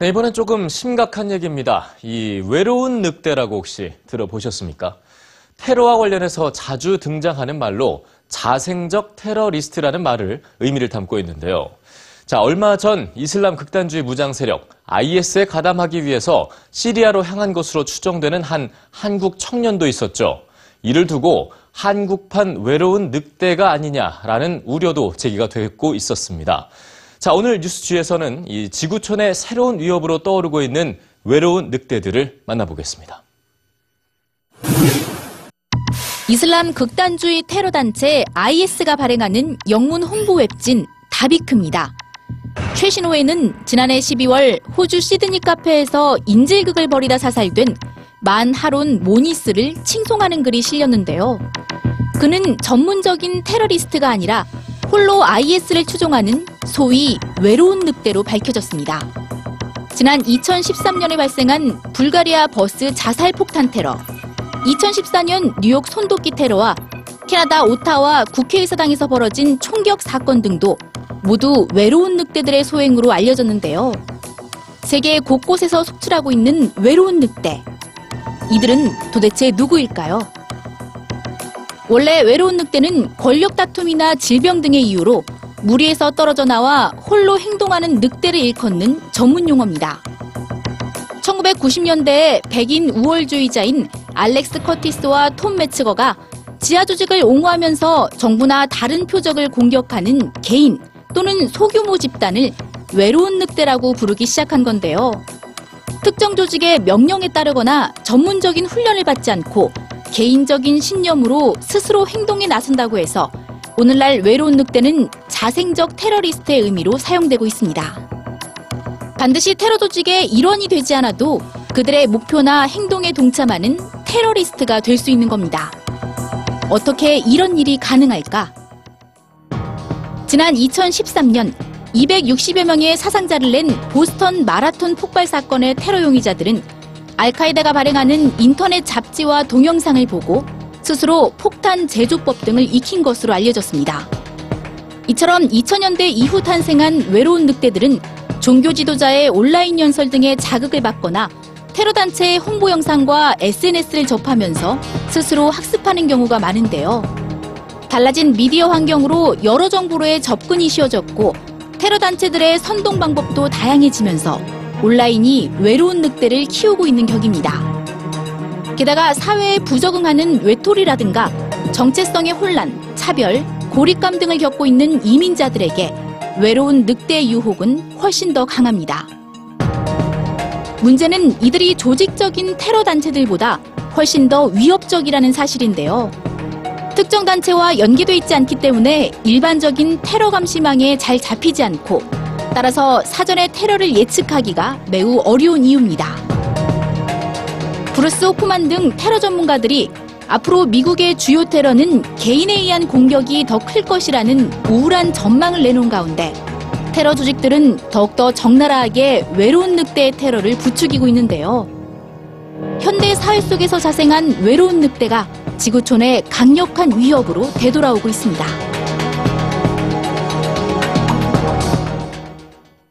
네, 이번엔 조금 심각한 얘기입니다. 이 외로운 늑대라고 혹시 들어보셨습니까? 테러와 관련해서 자주 등장하는 말로 자생적 테러리스트라는 말을 의미를 담고 있는데요. 자, 얼마 전 이슬람 극단주의 무장 세력 IS에 가담하기 위해서 시리아로 향한 것으로 추정되는 한 한국 청년도 있었죠. 이를 두고 한국판 외로운 늑대가 아니냐라는 우려도 제기가 되고 있었습니다. 자, 오늘 뉴스지에서는 이 지구촌의 새로운 위협으로 떠오르고 있는 외로운 늑대들을 만나보겠습니다. 이슬람 극단주의 테러 단체 IS가 발행하는 영문 홍보 웹진 다비크입니다. 최신호에는 지난해 12월 호주 시드니 카페에서 인질극을 벌이다 사살된 만 하론 모니스를 칭송하는 글이 실렸는데요. 그는 전문적인 테러리스트가 아니라 홀로 IS를 추종하는 소위 외로운 늑대로 밝혀졌습니다. 지난 2013년에 발생한 불가리아 버스 자살 폭탄 테러, 2014년 뉴욕 손도끼 테러와 캐나다 오타와 국회의사당에서 벌어진 총격 사건 등도 모두 외로운 늑대들의 소행으로 알려졌는데요. 세계 곳곳에서 속출하고 있는 외로운 늑대. 이들은 도대체 누구일까요? 원래 외로운 늑대는 권력 다툼이나 질병 등의 이유로 무리에서 떨어져 나와 홀로 행동하는 늑대를 일컫는 전문 용어입니다. 1990년대에 백인 우월주의자인 알렉스 커티스와 톰 매츠거가 지하 조직을 옹호하면서 정부나 다른 표적을 공격하는 개인 또는 소규모 집단을 외로운 늑대라고 부르기 시작한 건데요. 특정 조직의 명령에 따르거나 전문적인 훈련을 받지 않고 개인적인 신념으로 스스로 행동에 나선다고 해서 오늘날 외로운 늑대는 자생적 테러리스트의 의미로 사용되고 있습니다. 반드시 테러 조직의 일원이 되지 않아도 그들의 목표나 행동에 동참하는 테러리스트가 될 수 있는 겁니다. 어떻게 이런 일이 가능할까? 지난 2013년 260여 명의 사상자를 낸 보스턴 마라톤 폭발 사건의 테러 용의자들은 알카에다가 발행하는 인터넷 잡지와 동영상을 보고 스스로 폭탄 제조법 등을 익힌 것으로 알려졌습니다. 이처럼 2000년대 이후 탄생한 외로운 늑대들은 종교 지도자의 온라인 연설 등의 자극을 받거나 테러 단체의 홍보 영상과 SNS를 접하면서 스스로 학습하는 경우가 많은데요. 달라진 미디어 환경으로 여러 정보로의 접근이 쉬워졌고 테러 단체들의 선동 방법도 다양해지면서 온라인이 외로운 늑대를 키우고 있는 격입니다. 게다가 사회에 부적응하는 외톨이라든가 정체성의 혼란, 차별, 고립감 등을 겪고 있는 이민자들에게 외로운 늑대의 유혹은 훨씬 더 강합니다. 문제는 이들이 조직적인 테러 단체들보다 훨씬 더 위협적이라는 사실인데요. 특정 단체와 연계돼 있지 않기 때문에 일반적인 테러 감시망에 잘 잡히지 않고 따라서 사전에 테러를 예측하기가 매우 어려운 이유입니다. 브루스 호프만 등 테러 전문가들이 앞으로 미국의 주요 테러는 개인에 의한 공격이 더 클 것이라는 우울한 전망을 내놓은 가운데 테러 조직들은 더욱더 적나라하게 외로운 늑대의 테러를 부추기고 있는데요. 현대 사회 속에서 자생한 외로운 늑대가 지구촌의 강력한 위협으로 되돌아오고 있습니다.